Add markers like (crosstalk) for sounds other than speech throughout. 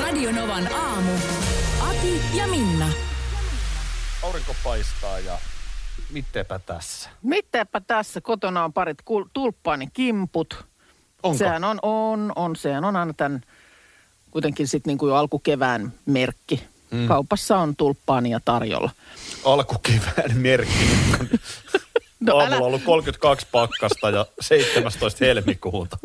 Radio Novan aamu. Ati ja Minna. Aurinko paistaa ja mittepä tässä. Mittepä tässä, kotona on parit kul- tulppaanikimput. Onko? Sehän on, on, on, sehän on aina tämän kuitenkin sitten niin kuin jo alkukevään merkki. Mm. Kaupassa on tulppaania tarjolla. Alkukevään merkki. No Aamulla älä- on ollut 32 pakkasta ja 17. helmikuuta.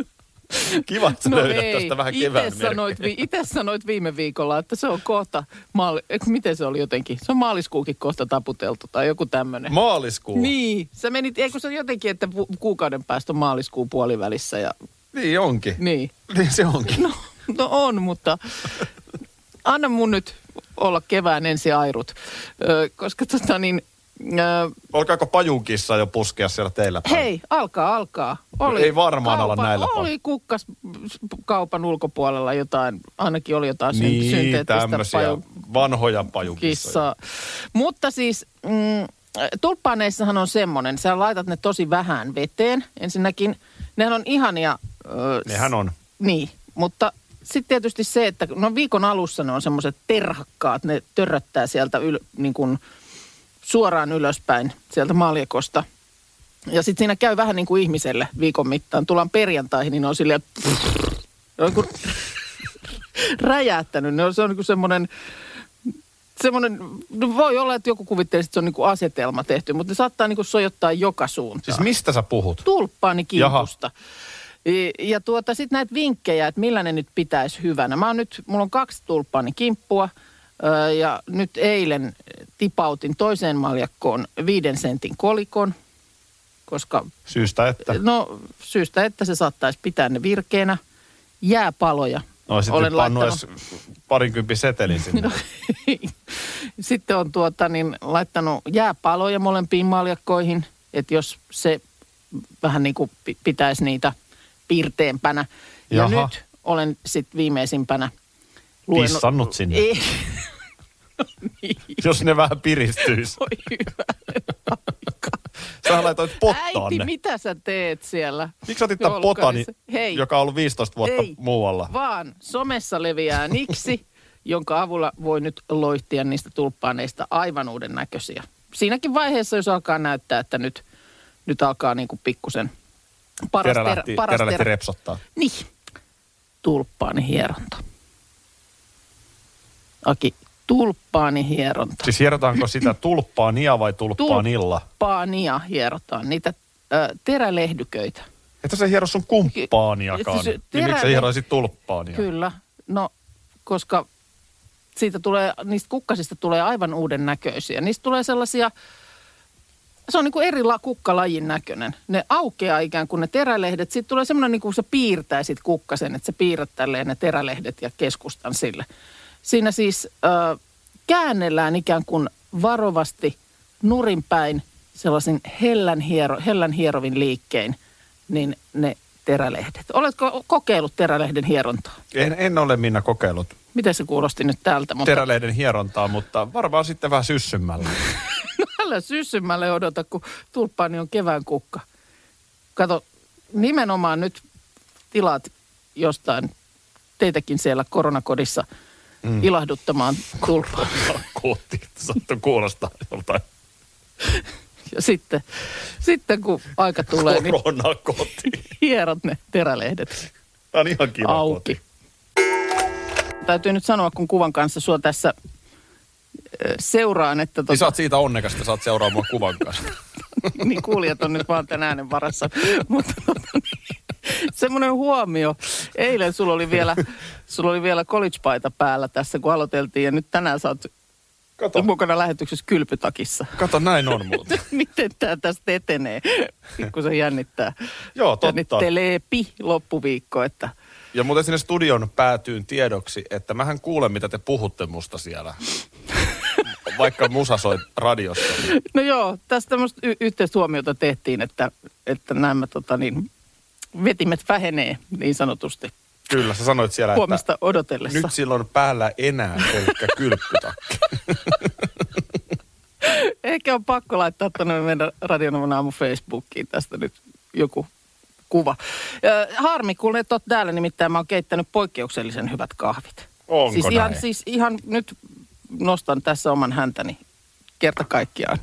(laughs) Kiva, että no löydät tästä vähän kevään Itse sanoit, vi- (laughs) ite sanoit viime viikolla, että se on kohta, maali- miten se oli jotenkin? Se on maaliskuukin kohta taputeltu tai joku tämmöinen. Maaliskuu. Niin, sä menit, eikö se jotenkin, että kuukauden päästä on maaliskuun puolivälissä ja niin onkin. niin. Niin se onkin. No, no on, mutta anna mun nyt olla kevään ensi airut, Ö, koska tota niin, ö, Olkaako pajunkissa jo puskea siellä teillä päin? hei, alkaa, alkaa. ei varmaan ala näillä päin. Oli kukkas kaupan ulkopuolella jotain, ainakin oli jotain Niin, synteettistä paju- vanhoja pajunkissa. Mutta siis mm, tulppaaneissahan on semmoinen, sä laitat ne tosi vähän veteen. Ensinnäkin, nehän on ihania. Ö, Nehän on. Niin, mutta sitten tietysti se, että no viikon alussa ne on semmoiset terhakkaat, ne törröttää sieltä yl, niin kuin suoraan ylöspäin sieltä maljakosta. Ja sitten siinä käy vähän niin kuin ihmiselle viikon mittaan. Tullaan perjantaihin, niin ne on silleen on (laughs) kuin räjähtänyt. Ne on, se on niin kuin semmoinen, semmoinen, no voi olla, että joku kuvittelee, että se on niin kuin asetelma tehty, mutta ne saattaa niin kuin sojottaa joka suuntaan Siis mistä sä puhut? tulppaani kimpusta. I- Ja tuota, sitten näitä vinkkejä, että millä ne nyt pitäisi hyvänä. Mä oon nyt, mulla on kaksi tulppaani kimppua ja nyt eilen tipautin toiseen maljakkoon viiden sentin kolikon, koska Syystä, että... no syystä, että se saattaisi pitää ne virkeänä. Jääpaloja. No sitten Olen pannut laittanut- edes parinkympin setelin sinne. No, (laughs) sitten on tuota, niin, laittanut jääpaloja molempiin maljakkoihin, että jos se vähän niin kuin pi- pitäisi niitä piirteempänä. Ja Jaha. nyt olen sitten viimeisimpänä Pissannut sinne. Ei. Niin. Jos ne vähän piristyisi. Voi aika. (laughs) Sä laitoit pottaan Äiti, ne. mitä sä teet siellä? Miksi otit tämän potani, Hei, joka on ollut 15 vuotta Ei. muualla? vaan somessa leviää niksi, jonka avulla voi nyt loihtia niistä tulppaaneista aivan uuden näköisiä. Siinäkin vaiheessa, jos alkaa näyttää, että nyt, nyt alkaa niin kuin pikkusen paras, Terä ter- lähti, paras terä lähti terä. repsottaa. Niin, tulppaani hieronta. Aki, tulppaani hieronta. Siis hierotaanko sitä tulppaania vai tulppaanilla? Tulppaania hierotaan, niitä ö, terälehdyköitä. Että se hiero sun kumppaaniakaan. Se- Niin terä- miksi sä hieroisit tulppaania? Kyllä, no koska siitä tulee, niistä kukkasista tulee aivan uuden näköisiä. Niistä tulee sellaisia, se on niin kuin eri la, kukkalajin näköinen. Ne aukeaa ikään kuin ne terälehdet. Sitten tulee semmoinen niin kuin sä piirtäisit kukkasen, että sä piirrät tälleen ne terälehdet ja keskustan sille. Siinä siis ö, käännellään ikään kuin varovasti nurinpäin sellaisin hellän, hiero, hellän hierovin liikkein, niin ne terälehdet. Oletko kokeillut terälehden hierontaa? En, en ole Minna kokeillut Miten se kuulosti nyt tältä? Mutta terälehden hierontaa, mutta varmaan sitten vähän syssymällä. (laughs) älä syssymälle odota, kun tulppaani on kevään kukka. Kato, nimenomaan nyt tilaat jostain teitäkin siellä koronakodissa mm. ilahduttamaan tulppaa. (laughs) Koti, saattoi kuulostaa joltain Ja sitten, sitten kun aika tulee, niin koronakoti. hierot ne terälehdet Tämä on ihan kiva auki. koti. Täytyy nyt sanoa, kun kuvan kanssa sua tässä seuraan, että Niin tota, sä oot siitä onnekas, että saat seuraa mua kuvan kanssa. (laughs) niin kuulijat on nyt vaan tämän äänen varassa. (laughs) Mutta tota niin, (laughs) semmoinen huomio. Eilen sulla oli vielä, sulla oli vielä college-paita päällä tässä, kun aloiteltiin. Ja nyt tänään sä oot Kato, mukana lähetyksessä kylpytakissa. kato näin on muuten. (laughs) Miten tämä tästä etenee? Kun se jännittää. Joo, totta. Jännittelee pi loppuviikko, että Ja muuten sinne studion päätyyn tiedoksi, että mähän kuulen, mitä te puhutte musta siellä. Vaikka musa soi radiossa. No joo, tästä tämmöistä y- yhteishuomiota tehtiin, että, että nämä tota niin, vetimet vähenee niin sanotusti Kyllä, sä sanoit siellä, huomista että odotellessa. nyt silloin päällä enää pelkkä kylppytakki. (laughs) Ehkä on pakko laittaa tuonne meidän Radionovan aamu Facebookiin tästä nyt joku kuva. Harmi, kun et ole täällä, nimittäin mä oon keittänyt poikkeuksellisen hyvät kahvit. Onko siis ihan, näin? siis ihan nyt nostan tässä oman häntäni kerta kaikkiaan.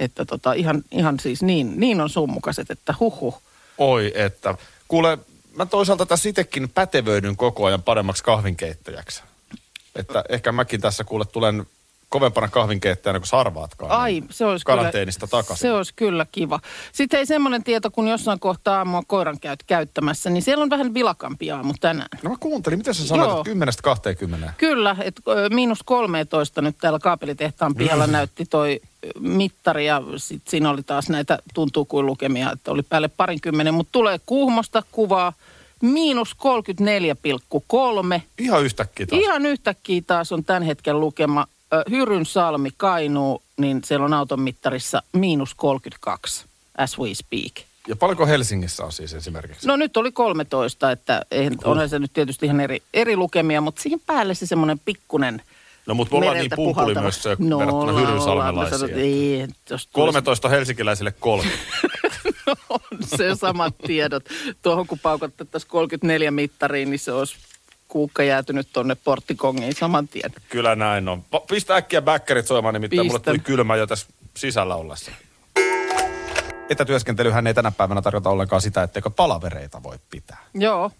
Että tota, ihan, ihan siis niin, niin on summukaset, että huhu. Oi, että. Kuule, mä toisaalta tässä itsekin pätevöidyn koko ajan paremmaksi kahvinkeittäjäksi. Että ehkä mäkin tässä kuule tulen kovempana kahvinkeittäjänä kuin sarvaatkaan. Ai, se olisi Karanteenista kyllä, takaisin. Se olisi kyllä kiva. Sitten ei semmoinen tieto, kun jossain kohtaa aamua koiran käyt käyttämässä, niin siellä on vähän vilakampi aamu tänään. No mä kuuntelin, miten sä sanoit, Joo. että 10 20. Kyllä, että miinus 13 nyt täällä kaapelitehtaan pihalla Mm. näytti toi mittari ja sit siinä oli taas näitä tuntuu kuin lukemia, että oli päälle parinkymmenen, mutta tulee Kuhmosta kuvaa miinus 34,3. Ihan yhtäkkiä taas. Ihan yhtäkkiä taas on tämän hetken lukema Hyryn salmi, Kainuu, niin siellä on auton mittarissa miinus 32 as we speak. Ja paljonko Helsingissä on siis esimerkiksi? No nyt oli 13, että eihän, onhan se nyt tietysti ihan eri, eri lukemia, mutta siihen päälle se semmoinen pikkunen No mutta me ollaan niin mereltä pumpuli puhaltava. myös No, verrattuna Hyrynsalmelaisiin. ei, jos tulisi- 13 helsinkiläisille kolme. (laughs) on se samat tiedot. Tuohon kun paukattaisiin 34 mittariin, niin se olisi kuukka jäätynyt tonne porttikongiin saman tien. Kyllä näin on. Pistä äkkiä bäkkärit soimaan, nimittäin mulle Pistän. tuli kylmä jo tässä sisällä ollessa. Etätyöskentelyhän ei tänä päivänä tarkoita ollenkaan sitä, etteikö palavereita voi pitää. Joo,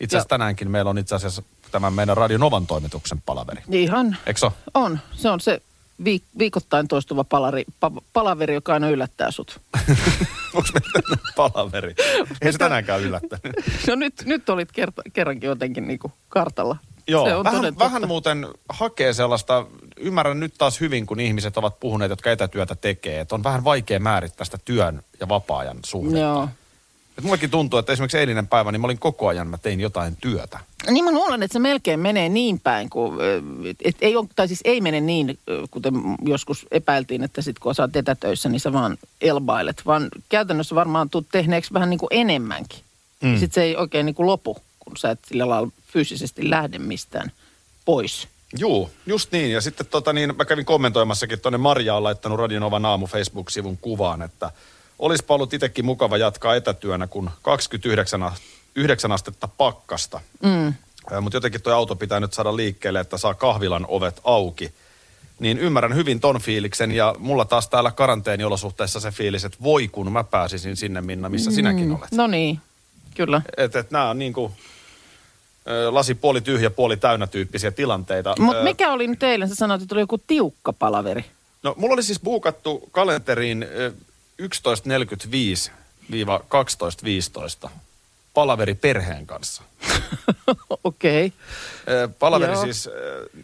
Itse asiassa tänäänkin meillä on itse asiassa tämän meidän Radio Novan toimituksen palaveri. ihan Eikö se ole? on. Se on se viik- viikoittain toistuva palari, pa- palaveri, joka aina yllättää sut. (laughs) Onko meillä tänään palaveri? Ei se tänäänkään yllättänyt. (laughs) No nyt, nyt olit kerta, kerrankin jotenkin niinku kartalla. Joo, se on vähän, vähän muuten hakee sellaista, ymmärrän nyt taas hyvin, kun ihmiset ovat puhuneet, jotka etätyötä tekee, että on vähän vaikea määrittää sitä työn ja vapaa-ajan suhdetta. Joo. Et mullekin tuntuu, että esimerkiksi eilinen päivä, niin mä olin koko ajan, mä tein jotain työtä. Niin mä luulen, että se melkein menee niin päin, kuin, et ei ole, tai siis ei mene niin, kuten joskus epäiltiin, että sit kun osaat etätöissä, niin sä vaan elbailet, vaan käytännössä varmaan tuut tehneeksi vähän niin kuin enemmänkin. Mm. Sitten se ei oikein niin kuin lopu, kun sä et sillä lailla fyysisesti lähde mistään pois. Juu, just niin. Ja sitten tota niin, mä kävin kommentoimassakin, tuonne Marja on laittanut Radionovan aamu Facebook-sivun kuvaan, että olisipa ollut itsekin mukava jatkaa etätyönä, kun 29 a- 9 astetta pakkasta. Mm. Mutta jotenkin tuo auto pitää nyt saada liikkeelle, että saa kahvilan ovet auki. Niin ymmärrän hyvin ton fiiliksen ja mulla taas täällä karanteeniolosuhteissa se fiilis, että voi kun mä pääsisin sinne Minna, missä sinäkin olet. No niin, kyllä. Että et nämä on niin kuin lasi puoli tyhjä, puoli täynnä tyyppisiä tilanteita. Mutta mikä oli nyt eilen? Sä sanoit, että oli joku tiukka palaveri. No, mulla oli siis buukattu kalenteriin 11.45-12.15 palaveri perheen kanssa. (laughs) Okei. Ö, Palaveri Joo. siis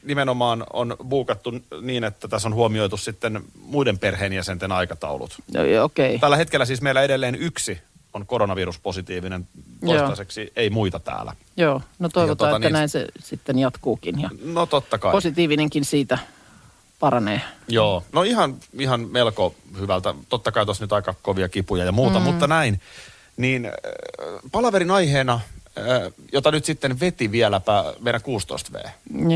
nimenomaan on buukattu niin, että tässä on huomioitu sitten muiden perheenjäsenten aikataulut. Okay. Okei. Tällä hetkellä siis meillä edelleen yksi on koronaviruspositiivinen, toistaiseksi ei muita täällä. Joo, no toivotaan, tota että niin- näin se sitten jatkuukin. Ja No totta kai. positiivinenkin siitä paranee. Joo, no ihan, ihan melko hyvältä. Totta kai tuossa nyt aika kovia kipuja ja muuta, mm. mutta näin. Niin äh, palaverin aiheena, äh, jota nyt sitten veti vieläpä meidän 16V,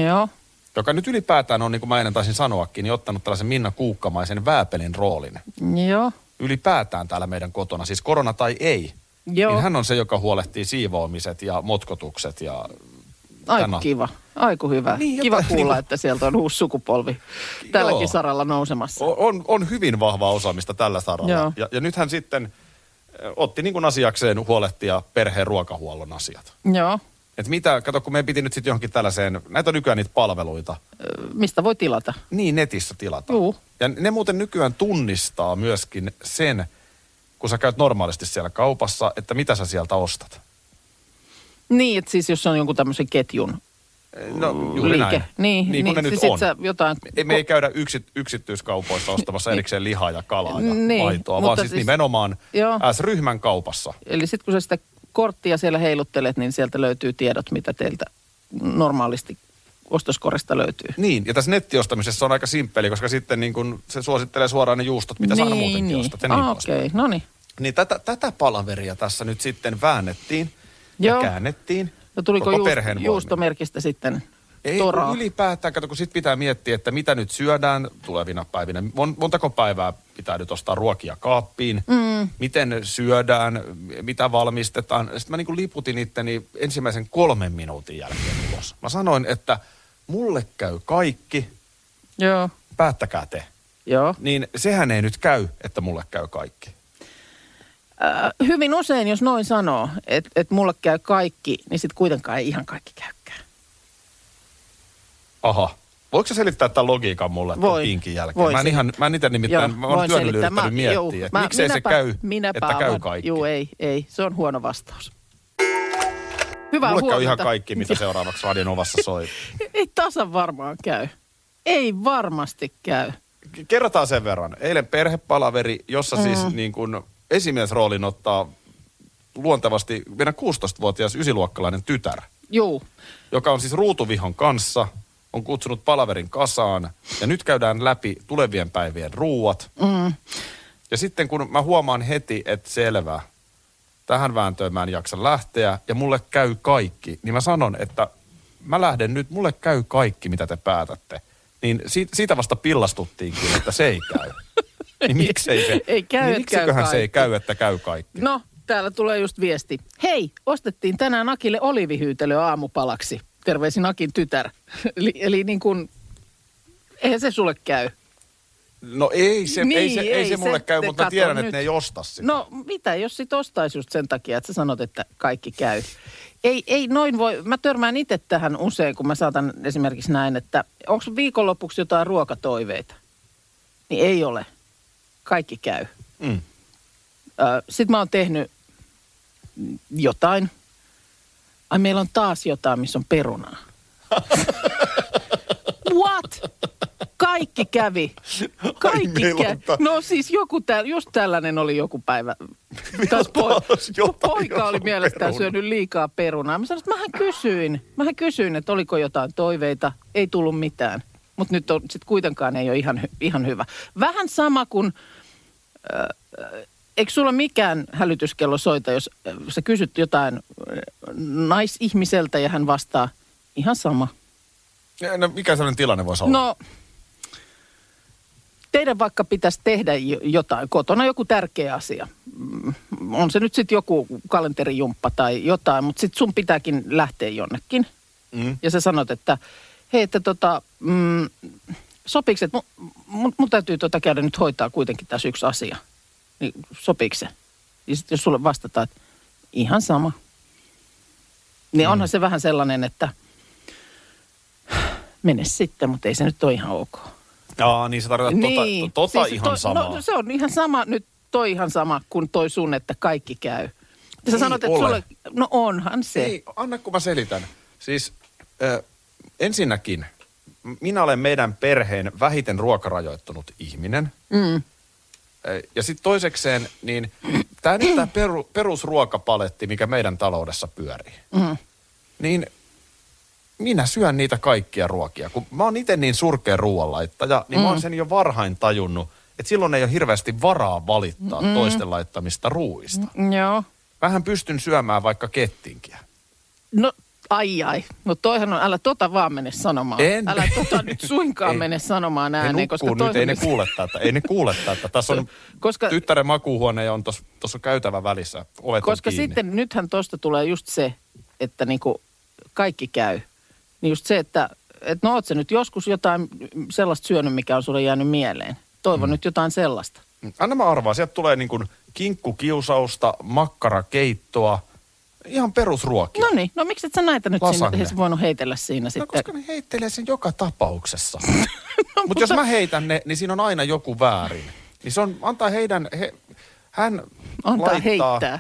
Joo. joka nyt ylipäätään on, niin kuin mä ennen taisin sanoakin, niin ottanut tällaisen Minna Kuukkamaisen vääpelin roolin. Joo. Ylipäätään täällä meidän kotona, siis korona tai ei. Joo. Niin hän on se, joka huolehtii siivoamiset ja motkotukset ja Aiku Tänä- kiva. Aiku hyvä. Niin, kiva jotain kuulla, niinku- että sieltä on uusi sukupolvi tälläkin Joo. saralla nousemassa. on, on, on hyvin vahvaa osaamista tällä saralla. Joo. Ja, ja nyt hän sitten äh, otti niin kuin asiakseen huolehtia perheen ruokahuollon asiat. Joo. Et mitä, kato kun me piti nyt sitten johonkin tällaiseen, näitä on nykyään niitä palveluita, Ö, Mistä voi tilata? niin netissä tilata. Juu. Ja ne muuten nykyään tunnistaa myöskin sen, kun sä käyt normaalisti siellä kaupassa, että mitä sä sieltä ostat. Niin, että siis jos on jonkun tämmöisen ketjun No juuri liike. näin. Niin, niin kuin ne siis nyt sit on. Sä jotain... Ei, me ei käydä yksi, yksityiskaupoissa ostamassa erikseen lihaa ja kalaa ja Niin, maitoa, vaan mutta siis, siis- nimenomaan Joo. S-ryhmän kaupassa. Eli sitten kun sä sitä kortti ja siellä heiluttelet, niin sieltä löytyy tiedot, mitä teiltä normaalisti ostoskorista löytyy. Niin, ja tässä nettiostamisessa on aika simppeli, koska sitten niin kun se suosittelee suoraan ne juustot, mitä niin, sä muutenkin niin. ostat niin ah. Okei, okay. no niin. Niin tätä, tätä palaveria tässä nyt sitten väännettiin Joo. ja käännettiin. No tuliko koko juust, juustomerkistä sitten Ei toraa? kun ylipäätään, kato kun sit pitää miettiä, että mitä nyt syödään tulevina päivinä. Mon, montako päivää pitää nyt ostaa ruokia kaappiin, mm. miten syödään, mitä valmistetaan. Sitten mä niin kuin liputin itteni ensimmäisen kolmen minuutin jälkeen ulos. Mä sanoin, että mulle käy kaikki, Joo, päättäkää te. joo. Niin sehän ei nyt käy, että mulle käy kaikki. Äh, hyvin usein, jos noin sanoo, että et mulle käy kaikki, niin sitten kuitenkaan ei ihan kaikki käykään. Aha. Voiko sä selittää tämän logiikan mulle Voi. pinkin jälkeen? Voi mä en, ihan, mä en itse nimittäin, Joo, mä oon selittää. yrittänyt Mä- miettiä, juu, että mä- miksei se minäpä- käy, minäpä että käy kaikki. Juu, ei, ei. Se on huono vastaus. Hyvää Mulle käy huomenta. ihan kaikki, mitä seuraavaksi Radionovassa soi. (laughs) Ei tasan varmaan käy. Ei varmasti käy. Kerrotaan sen verran. Eilen perhepalaveri, jossa siis Mm. niin kuin esimiesroolin ottaa luontevasti meidän 16-vuotias ysiluokkalainen tytär, Juu. joka on siis ruutuvihon kanssa, on kutsunut palaverin kasaan ja nyt käydään läpi tulevien päivien ruuat. Mm. Ja sitten kun mä huomaan heti, että selvä, tähän vääntöön mä en jaksa lähteä ja mulle käy kaikki, niin mä sanon, että mä lähden nyt, mulle käy kaikki, mitä te päätätte. Niin siitä, siitä vasta pillastuttiinkin, että se ei käy. Niin miksei se, Ei käy, niin että käy miksiköhän se ei käy, että käy kaikki? No, täällä tulee just viesti. Hei, ostettiin tänään Akille olivihyytelö aamupalaksi. Terveisin Akin tytär. (laughs) eli, eli niin kuin, eihän se sulle käy. No ei se, Niin, ei se, ei ei se mulle se- käy, mutta mä tiedän, nyt. että ne ei osta sitä. No mitä, jos sit ostaisi just sen takia, että sä sanot, että kaikki käy. Ei, ei noin voi, mä törmään itse tähän usein, kun mä saatan esimerkiksi näin, että onko viikonlopuksi jotain ruokatoiveita? Niin ei ole. Kaikki käy. Mm. Sitten mä oon tehnyt jotain. Ai meillä on taas jotain, missä on perunaa. (laughs) What? Kaikki kävi. Kaikki on kävi. ta- No siis joku, tä, just tällainen oli joku päivä. Taas taas jotain, poika oli mielestään perunaa. syönyt liikaa perunaa. Mä sanoin, että mähän kysyin. Mähän kysyin, että oliko jotain toiveita. Ei tullut mitään. Mutta nyt on, sit kuitenkaan ei ole ihan, ihan hyvä. Vähän sama kuin, eikö sulla mikään hälytyskello soita, jos sä kysyt jotain naisihmiseltä ja hän vastaa ihan sama. No, mikä sellainen tilanne voisi olla? No, teidän vaikka pitäisi tehdä jo- jotain kotona, joku tärkeä asia. Mm, On se nyt sitten joku kalenterijumppa tai jotain, mutta sitten sun pitääkin lähteä jonnekin. Mm. Ja sä sanot, että hei, että tota, mm, sopiiko, että mun, mun, mun täytyy tota käydä nyt hoitaa kuitenkin tässä yksi asia. Niin sopiiko se? Ja sitten jos sulle vastataan, että ihan sama. Niin onhan se vähän sellainen, että (sighs) mene sitten, mutta ei se nyt ole ihan ok. Aa, niin se tarkoittaa tota, tota Siis ihan toi- samaa. No, se on ihan sama, nyt toi ihan sama kuin toi sun, että kaikki käy. Ja sä Ei sanot, että ole. sulle, no onhan se. Ei, anna kun mä selitän. Siis äh, ensinnäkin, minä olen meidän perheen vähiten ruokarajoittunut ihminen. Mm. Ja sitten toisekseen, niin tämä nyt tämä peru, perusruokapaletti, mikä meidän taloudessa pyörii, Mm. niin minä syön niitä kaikkia ruokia. Kun mä oon itse niin surkea ruoanlaittaja, niin mm. mä oon sen jo varhain tajunnut, että silloin ei ole hirveästi varaa valittaa mm. toisten laittamista ruuista. Joo. Vähän pystyn syömään vaikka kettinkiä. No ai ai. No toihan on, älä tota vaan mene sanomaan. En. Älä tota nyt suinkaan (laughs) Ei. mene sanomaan Ne ääneen, koska nukkuu nyt, toihan ei ne kuule tätä. Ei ne kuule tätä. Tässä on (laughs) Koska- tyttären makuuhuone ja on tuossa käytävä välissä. Ovet Koska sitten nythän tosta tulee just se, että niinku kaikki käy. Niin just se, että et no oot sä nyt joskus jotain sellaista syönyt, mikä on sulle jäänyt mieleen. Toivon mm. nyt jotain sellaista. Anna mä arvaa, sieltä tulee niin kuin kinkkukiusausta, makkarakeittoa, ihan perusruokia. No niin, no miksi et sä näitä nyt Lasagne. sinne, ei voinut heitellä siinä No sitten. koska ne heittelee sen joka tapauksessa. (laughs) no, Mutta jos mä heitän ne, niin siinä on aina joku väärin. Niin se on, antaa heidän, he, hän Antaa laittaa, heittää.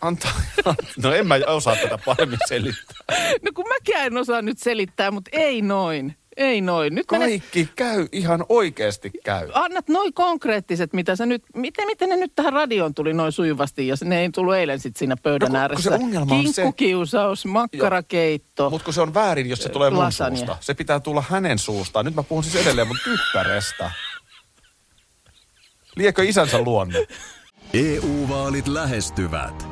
Antaa, (laughs) no en mä osaa tätä paremmin selittää. No kun mäkään en osaa nyt selittää, mutta ei noin. Ei noin. Nyt menet, Kaikki käy, ihan oikeasti käy. annat noin konkreettiset, mitä sä nyt, miten, miten ne nyt tähän radioon tuli noin sujuvasti, ja se- ne ei tullut eilen sitten siinä pöydän No kun- kun ääressä. se ongelma on se- Kinkkukiusaus, makkarakeitto. Mutta kun se on väärin, jos se tulee mun Lasagne. suusta. Se pitää tulla hänen suustaan. Nyt mä puhun siis edelleen mun tyttärestä. Liekö isänsä luonne? (laughs) EU-vaalit lähestyvät.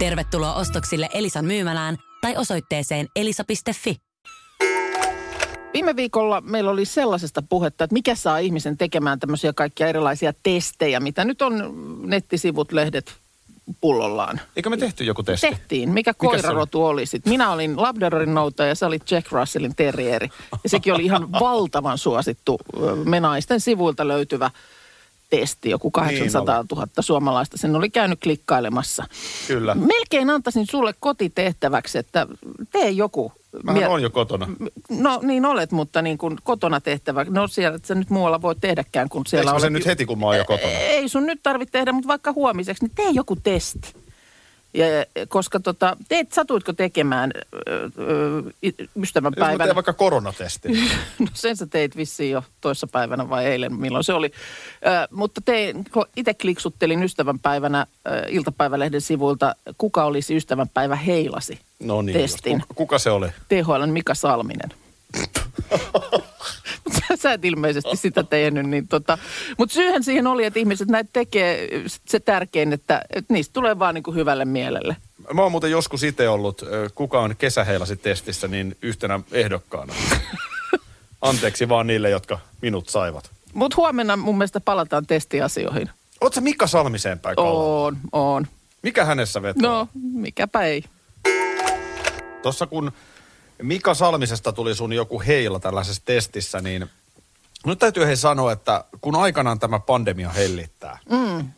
Tervetuloa ostoksille Elisan myymälään tai osoitteeseen elisa.fi. Viime viikolla meillä oli sellaisesta puhetta, että mikä saa ihmisen tekemään tämmöisiä kaikkia erilaisia testejä, mitä nyt on nettisivut, lehdet pullollaan. Eikö me tehty joku testi? Tehtiin. Mikä koirarotu oli sitten? Minä olin Labradorin noutaja ja sä olit Jack Russellin terrieri. Ja sekin oli ihan (laughs) valtavan suosittu menaisten sivuilta löytyvä testi. Joku 800 000 suomalaista sen oli käynyt klikkailemassa. Kyllä. Melkein antaisin sulle kotitehtäväksi, että tee joku. Mie- on jo kotona. No niin olet, mutta niin kuin kotona tehtävä. No siellä, että sä nyt muualla voi tehdäkään, kun siellä mä sen olet- nyt heti, kun mä oon jo kotona? Ei sun nyt tarvitse tehdä, mutta vaikka huomiseksi, niin tee joku testi. Ja, koska tota, teet, satuitko tekemään ö, ö, i- Jos mä ystävänpäivänä? teen vaikka koronatesti. (laughs) No sen sä teit vissiin jo toissa päivänä vai eilen, milloin se oli. Ö, mutta tein, itse kliksuttelin ystävänpäivänä ö, iltapäivälehden sivuilta, kuka olisi ystävänpäivä heilasi No niin, testin. Kuka, kuka se oli? THLn Mika Salminen. (laughs) Sä, et ilmeisesti sitä tehnyt. Niin tota. Mutta syyhän siihen oli, että ihmiset näitä tekee se tärkein, että, että niistä tulee vaan niin kuin hyvälle mielelle. Mä oon muuten joskus itse ollut, kuka on kesäheilasi testissä, niin yhtenä ehdokkaana. (laughs) Anteeksi vaan niille, jotka minut saivat. Mutta huomenna mun mielestä palataan testiasioihin. Sä Mika Salmiseen päin? On, on. Mikä hänessä vetoo? No, mikäpä ei. Tuossa kun Mika Salmisesta tuli sun joku heila tällaisessa testissä, niin nyt täytyy hei sanoa, että kun aikanaan tämä pandemia hellittää, mm.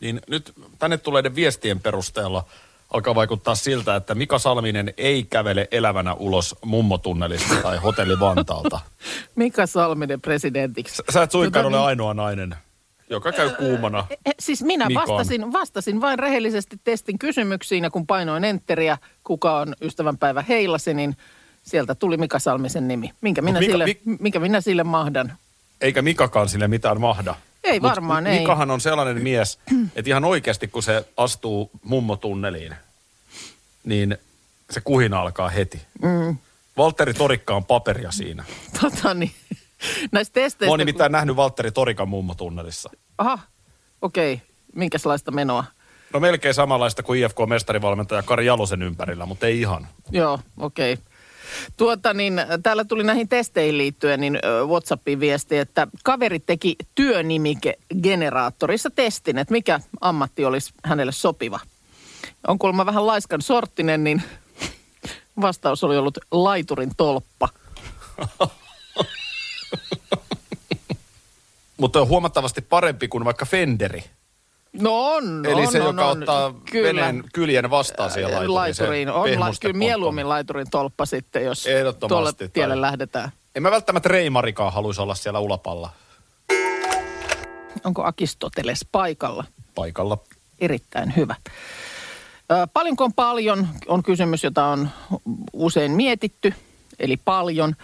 niin nyt tänne tuleiden viestien perusteella alkaa vaikuttaa siltä, että Mika Salminen ei kävele elävänä ulos mummotunnelista tai hotelli Vantaalta. (laughs) Mika Salminen presidentiksi. Sä- Sä et suinkaan Tota ole niin- ainoa nainen, joka käy kuumana. Eh, Siis minä vastasin, vastasin vain rehellisesti testin kysymyksiin ja kun painoin enteriä, kuka on ystävänpäivä heilasi, niin sieltä tuli Mika Salmisen nimi. Minkä minä, Mika- sille, Mik- minkä minä sille mahdan? Eikä Mikakaan sille mitään mahda. Ei Mut varmaan, ei. Mikahan on sellainen mies, että ihan oikeasti kun se astuu mummotunneliin, niin se kuhina alkaa heti. Mm. Valtteri Torikka on paperia siinä. Tota niin, näistä Mä testeistä... oon nimittäin nähnyt Valtteri Torikan mummotunnelissa. Aha, okei. Okay. Minkälaista menoa? No melkein samanlaista kuin IFK-mestarivalmentaja Kari Jalosen ympärillä, mutta ei ihan. Joo, okei. Okay. Tuota niin, täällä tuli näihin testeihin liittyen niin ö, WhatsAppin viesti, että kaveri teki työnimike-generaattorissa testin, että mikä ammatti olisi hänelle sopiva. On kuulemma vähän laiskan sorttinen, niin vastaus oli ollut laiturin tolppa. Mutta on huomattavasti parempi kuin vaikka Fenderi. No on, Eli on, se, on, joka on. ottaa Kyllä. veneen kyljen vastaan siihen laituriin. laituriin. se On la, kyllä mieluummin laiturin tolppa sitten, jos tuolle tai- tielle lähdetään. En mä välttämättä Reimarikaan haluaisi olla siellä ulapalla Onko Akistoteles paikalla? paikalla. Erittäin hyvä. Paljonko on paljon, on kysymys, jota on usein mietitty, eli paljon.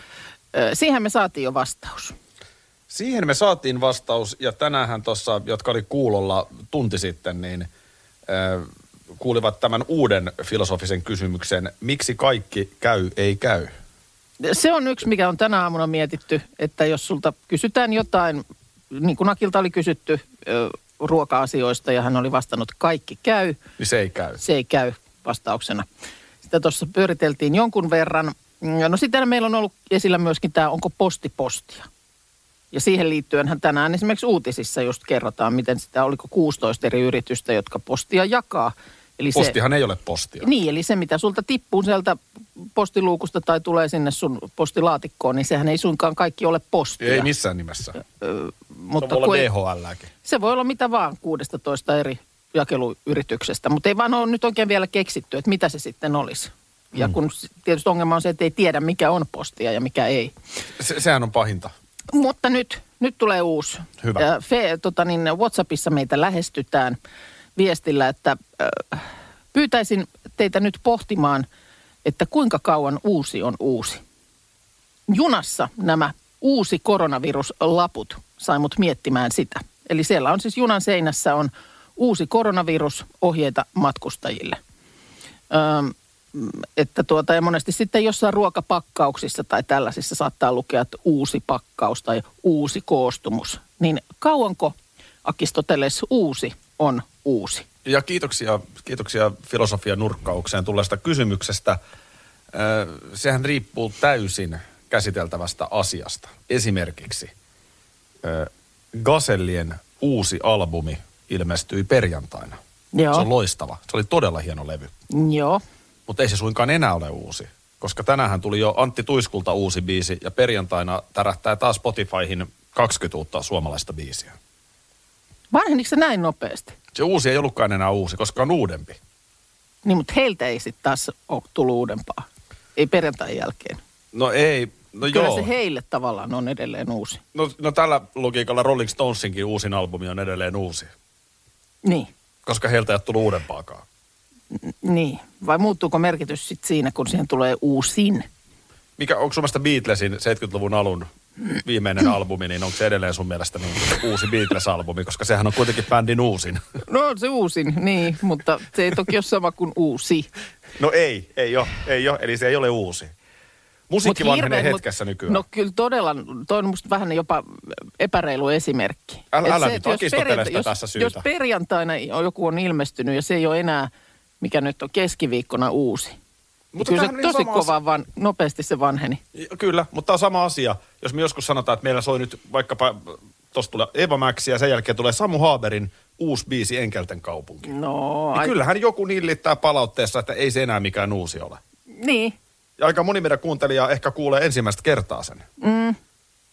Siihen me saatiin jo vastaus. Siihen me saatiin vastaus, ja tänäänhän tuossa, jotka oli kuulolla tunti sitten, niin äh, kuulivat tämän uuden filosofisen kysymyksen, miksi kaikki käy, ei käy. Se on yksi, mikä on tänä aamuna mietitty, että jos sulta kysytään jotain, niin kuin Akilta oli kysytty ö, ruoka-asioista ja hän oli vastannut kaikki käy, Niin se ei käy. se ei käy vastauksena. Sitä tuossa pyöriteltiin jonkun verran. No sitten meillä on ollut esillä myöskin tämä, onko posti postia. Ja siihen liittyenhän tänään esimerkiksi uutisissa just kerrotaan, miten sitä, oliko 16 eri yritystä, jotka postia jakaa. Eli Postihan ei ole postia. Se, niin, eli se mitä sulta tippuu sieltä postiluukusta tai tulee sinne sun postilaatikkoon, niin sehän ei suinkaan kaikki ole postia. Ei missään nimessä. mutta se voi olla kun DHLäkin. se voi olla mitä vaan 16 eri jakeluyrityksestä, mutta ei vaan ole nyt oikein vielä keksitty, että mitä se sitten olisi. Ja kun s- tietysti ongelma on se, että ei tiedä mikä on postia ja mikä ei. Se, sehän on pahinta. Mutta nyt, nyt tulee uusi. Hyvä. Ja Fe, tota niin, Whatsappissa meitä lähestytään viestillä, että äh, pyytäisin teitä nyt pohtimaan, että kuinka kauan uusi on uusi. Junassa nämä uusi koronaviruslaput sai mut miettimään sitä. Eli siellä on siis junan seinässä on uusi koronavirus ohjeita matkustajille. Öm, että tuota, ja monesti sitten jossain ruokapakkauksissa tai tällaisissa saattaa lukea, että uusi pakkaus tai uusi koostumus. Niin kauanko Akistoteles uusi on uusi? Ja kiitoksia, kiitoksia filosofian nurkkaukseen tulleesta kysymyksestä. Sehän riippuu täysin käsiteltävästä asiasta. Esimerkiksi Gasellien uusi albumi ilmestyi perjantaina. Joo. Se on loistava. Se oli todella hieno levy. Joo. Mutta ei se suinkaan enää ole uusi. Koska tänään tuli jo Antti Tuiskulta uusi biisi ja perjantaina tärähtää taas Spotifyhin 20 uutta suomalaista biisiä. Vanheniko se näin nopeasti? Se uusi ei ollutkaan enää uusi, koska on uudempi. Niin, mutta heiltä ei sitten taas ole tullut uudempaa. Ei perjantain jälkeen. No ei, no Kyllä joo. se heille tavallaan on edelleen uusi. No, no tällä logiikalla Rolling Stonesinkin uusin albumi on edelleen uusi, Niin. koska heiltä ei ole tullut uudempaakaan. Niin. Vai muuttuuko merkitys sitten siinä, kun siihen tulee uusin? Mikä, onko sun mielestä Beatlesin 70-luvun alun viimeinen (clears throat) albumi, niin onko se edelleen sun mielestä niin uusi Beatles-albumi, koska sehän on kuitenkin bändin uusin. No on se uusin, niin, mutta se ei toki ole sama kuin uusi. No ei, ei ole, ei ole, eli se ei ole uusi. Musiikki Mut vanhenee hirveän- hetkessä nykyään. No kyllä todella, toi on musta vähän jopa epäreilu esimerkki. Älä- älä se, nyt jos perjanta- jos- tässä syytä. Jos perjantaina on- joku on ilmestynyt ja se ei ole enää, mikä nyt on keskiviikkona uusi. Mutta Mutta kyllä se on niin tosi asia. kovaa, vaan nopeasti se vanheni. Kyllä, mutta tämä on sama asia. Jos me joskus sanotaan, että meillä soi nyt vaikkapa, tuossa tulee Eva Max ja sen jälkeen tulee Samu Haaberin uusi biisi Enkelten kaupunki. No, Niin ai, kyllähän joku nillittää palautteessa, että ei se enää mikään uusi ole. niin, Ja aika moni meidän kuuntelija ehkä kuulee ensimmäistä kertaa sen.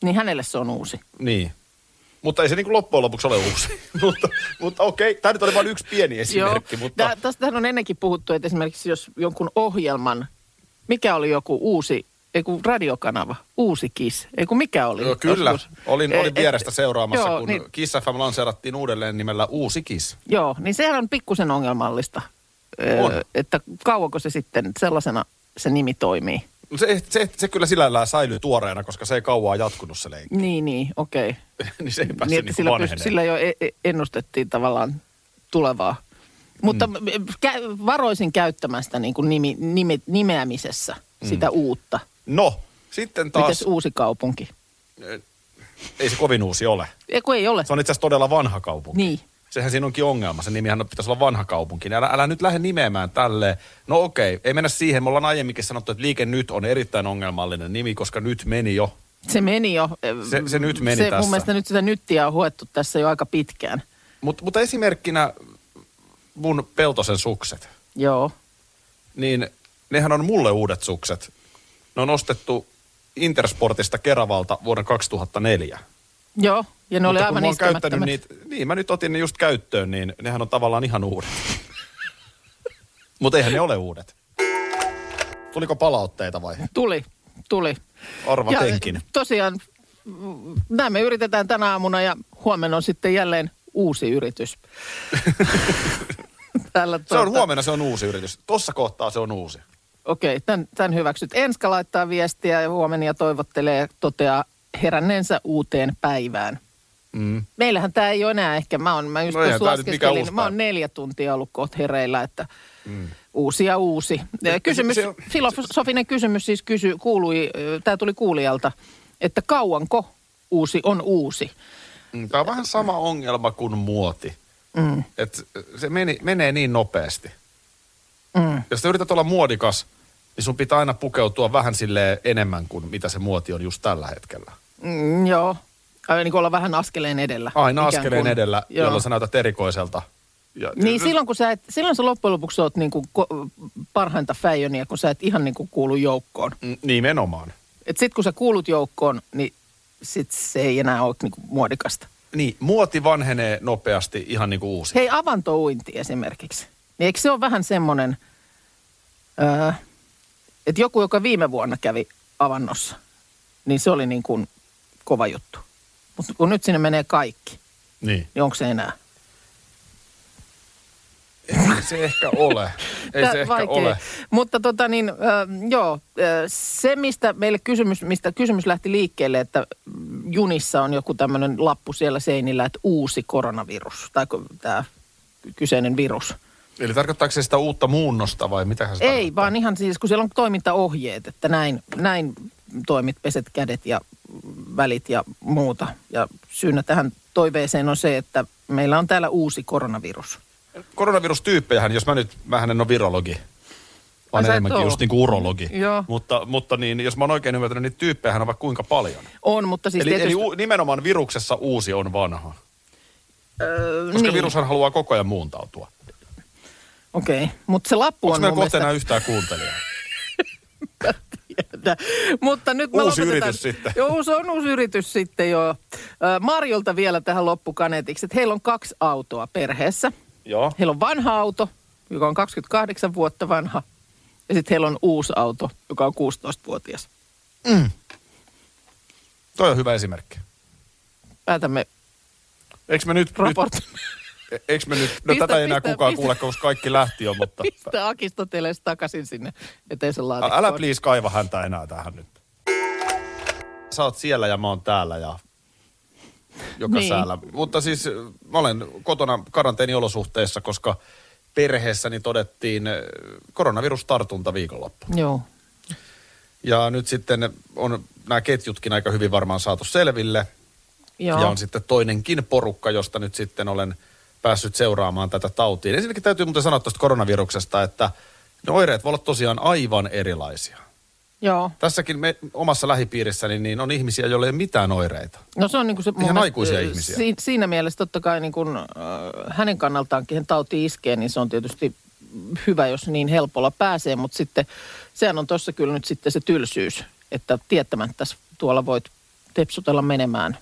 niin hänelle se on uusi. Niin. Mutta ei se niin loppujen lopuksi ole uusi. (laughs) mutta, mutta okei, tämä nyt oli vain yksi pieni esimerkki. Joo. Mutta Tää, tästähän on ennenkin puhuttu, että esimerkiksi jos jonkun ohjelman, mikä oli joku uusi, ei kun radiokanava, uusi KIS, ei kun mikä oli? Joo, kyllä, Joskus. olin, Eh, olin et- vierestä seuraamassa, joo, kun niin, Kiss FM lanseerattiin uudelleen nimellä Uusi Kiss. Joo, niin sehän on pikkusen ongelmallista, Ö, On. että kauanko se sitten sellaisena se nimi toimii. Se, se, se kyllä sillä lailla säilyy tuoreena, koska se ei kauaa jatkunut se leikki. Niin, niin, okei. (laughs) niin se ei pääse Niin, niin sillä, pysty, sillä jo e- e- ennustettiin tavallaan tulevaa. Mutta mm. kä- varoisin käyttämään sitä niin kuin nimi, nime, nimeämisessä, sitä Mm. uutta. No, sitten taas, Mites uusi kaupunki? ei se kovin uusi ole. Ei kun ei ole. Se on itse asiassa todella vanha kaupunki. Niin. Sehän siinä onkin ongelma. Se nimihän pitäisi olla vanha kaupunki. Niin Älä, älä nyt lähde nimeämään tälleen. No okei, ei mennä siihen. Me ollaan aiemminkin sanottu, että Liike Nyt on erittäin ongelmallinen nimi, koska nyt meni jo. Se meni jo. Se- se nyt meni se, tässä. Mun mielestä nyt sitä nyttiä on huettu tässä jo aika pitkään. Mut, mutta esimerkkinä mun Peltosen sukset, Joo. niin nehän on mulle uudet sukset. Ne on ostettu Intersportista Keravalta vuoden 2004. Joo, ja ne oli Mutta kun aivan käyttänyt niitä, niin mä nyt otin ne just käyttöön, niin nehän on tavallaan ihan uudet. (laughs) Mutta eihän ne ole uudet. Tuliko palautteita vai? Tuli, tuli. Arvatenkin. tosiaan, näin me yritetään tänä aamuna ja huomenna on sitten jälleen uusi yritys. (laughs) Tällä, Se on huomenna, se on uusi yritys. Tossa kohtaa se on uusi. Okei, tämän, tämän hyväksyt. Enska laittaa viestiä ja huomenna ja toivottelee, toteaa heränneensä uuteen päivään. Mm. Meillähän tämä ei ole enää ehkä, mä, on, mä just No tuossa laskeskelin, mä oon neljä tuntia ollut kohta hereillä, että mm. uusi ja uusi. Ja Kysymys, se on- filosofinen kysymys siis kysy, kuului, tämä tuli kuulijalta, että kauanko uusi on uusi? Tämä on vähän sama ongelma kuin muoti. Mm. Et se meni, menee niin nopeasti. Mm. Jos sä yrität olla muodikas, niin sun pitää aina pukeutua vähän sille enemmän kuin mitä se muoti on just tällä hetkellä. Mm, joo, Ai, niin olla vähän askeleen edellä. Aina askeleen kuin. edellä, Joo. jolloin sä näytät erikoiselta. Ja, Niin silloin, kun sä, et, silloin sä loppujen lopuksi oot niin kuin parhainta fäijöniä, kun sä et ihan niin kuin kuulu joukkoon. Mm, Nimenomaan. Et sit kun sä kuulut joukkoon, niin sit se ei enää ole niin kuin muodikasta. Niin, muoti vanhenee nopeasti ihan niin kuin uusi. Hei, avantouinti esimerkiksi. Niin eikö se ole vähän semmoinen, öö, että joku, joka viime vuonna kävi avannossa, niin se oli niin kuin kova juttu. Mutta kun nyt sinne menee kaikki, Niin. niin onko se enää? Ei se ehkä ole. Ei Tää se ehkä vaikea. ole. Mutta tota niin, äh, joo, äh, se mistä meille kysymys, mistä kysymys lähti liikkeelle, että junissa on joku tämmöinen lappu siellä seinillä, että uusi koronavirus, tai tämä kyseinen virus. Eli tarkoittaako se sitä uutta muunnosta vai mitä se Ei, tarkoittaa? vaan ihan siis, kun siellä on toimintaohjeet, että näin, näin toimit, peset kädet ja välit ja muuta. Ja syynä tähän toiveeseen on se, että meillä on täällä uusi koronavirus. Koronavirustyyppejähän, jos mä nyt, vähän en ole virologi, vaan enemmänkin just niin kuin urologi. Joo. Mutta, mutta niin, jos mä oon oikein ymmärtänyt, niin tyyppejähän on vaikka kuinka paljon. On, mutta siis eli tietysti... eli u, nimenomaan viruksessa uusi on vanha. öö, Koska niin. virushan haluaa koko ajan muuntautua. Okei, okay. mutta se lappu Onko on mun kohta enää mielestä... yhtään kuuntelijaa? (laughs) tiedä. Mutta nyt me Uusi lopetetaan- yritys sitten. Joo, se on uusi yritys sitten jo. Marjolta vielä tähän loppukaneetiksi, että heillä on kaksi autoa perheessä. Joo. Heillä on vanha auto, joka on 28 vuotta vanha. Ja sitten heillä on uusi auto, joka on 16-vuotias. Toi on hyvä esimerkki. Päätämme Eikö me nyt, raportin. nyt eikö me nyt, no Pistä- tätä ei enää pistä- kukaan pistä- kuule, koska kaikki lähti jo, mutta Pistä Akistoteles takaisin sinne eteisen laatikkoon. älä please kaiva häntä enää tähän nyt. Sä oot siellä ja mä oon täällä ja joka Niin. säällä. Mutta siis äh, mä olen kotona karanteeniolosuhteissa, koska perheessäni todettiin äh, koronavirustartunta viikonloppu. Joo. Ja nyt sitten on nämä ketjutkin aika hyvin varmaan saatu selville. Joo. Ja on sitten toinenkin porukka, josta nyt sitten olen päässyt seuraamaan tätä tautia. Ensinnäkin täytyy muuten sanoa tuosta koronaviruksesta, että ne oireet voivat olla tosiaan aivan erilaisia. Joo. Tässäkin me, omassa lähipiirissäni niin on ihmisiä, joilla ei ole mitään oireita. No se on niin kuin se, Ihan mielestä, aikuisia ihmisiä. Si, siinä mielessä totta kai niin kuin, äh, hänen kannaltaan, kehen tauti iskee, niin se on tietysti hyvä, jos niin helpolla pääsee, mutta sitten sehän on tuossa kyllä nyt sitten se tylsyys, että tiettämättä tuolla voit tepsutella menemään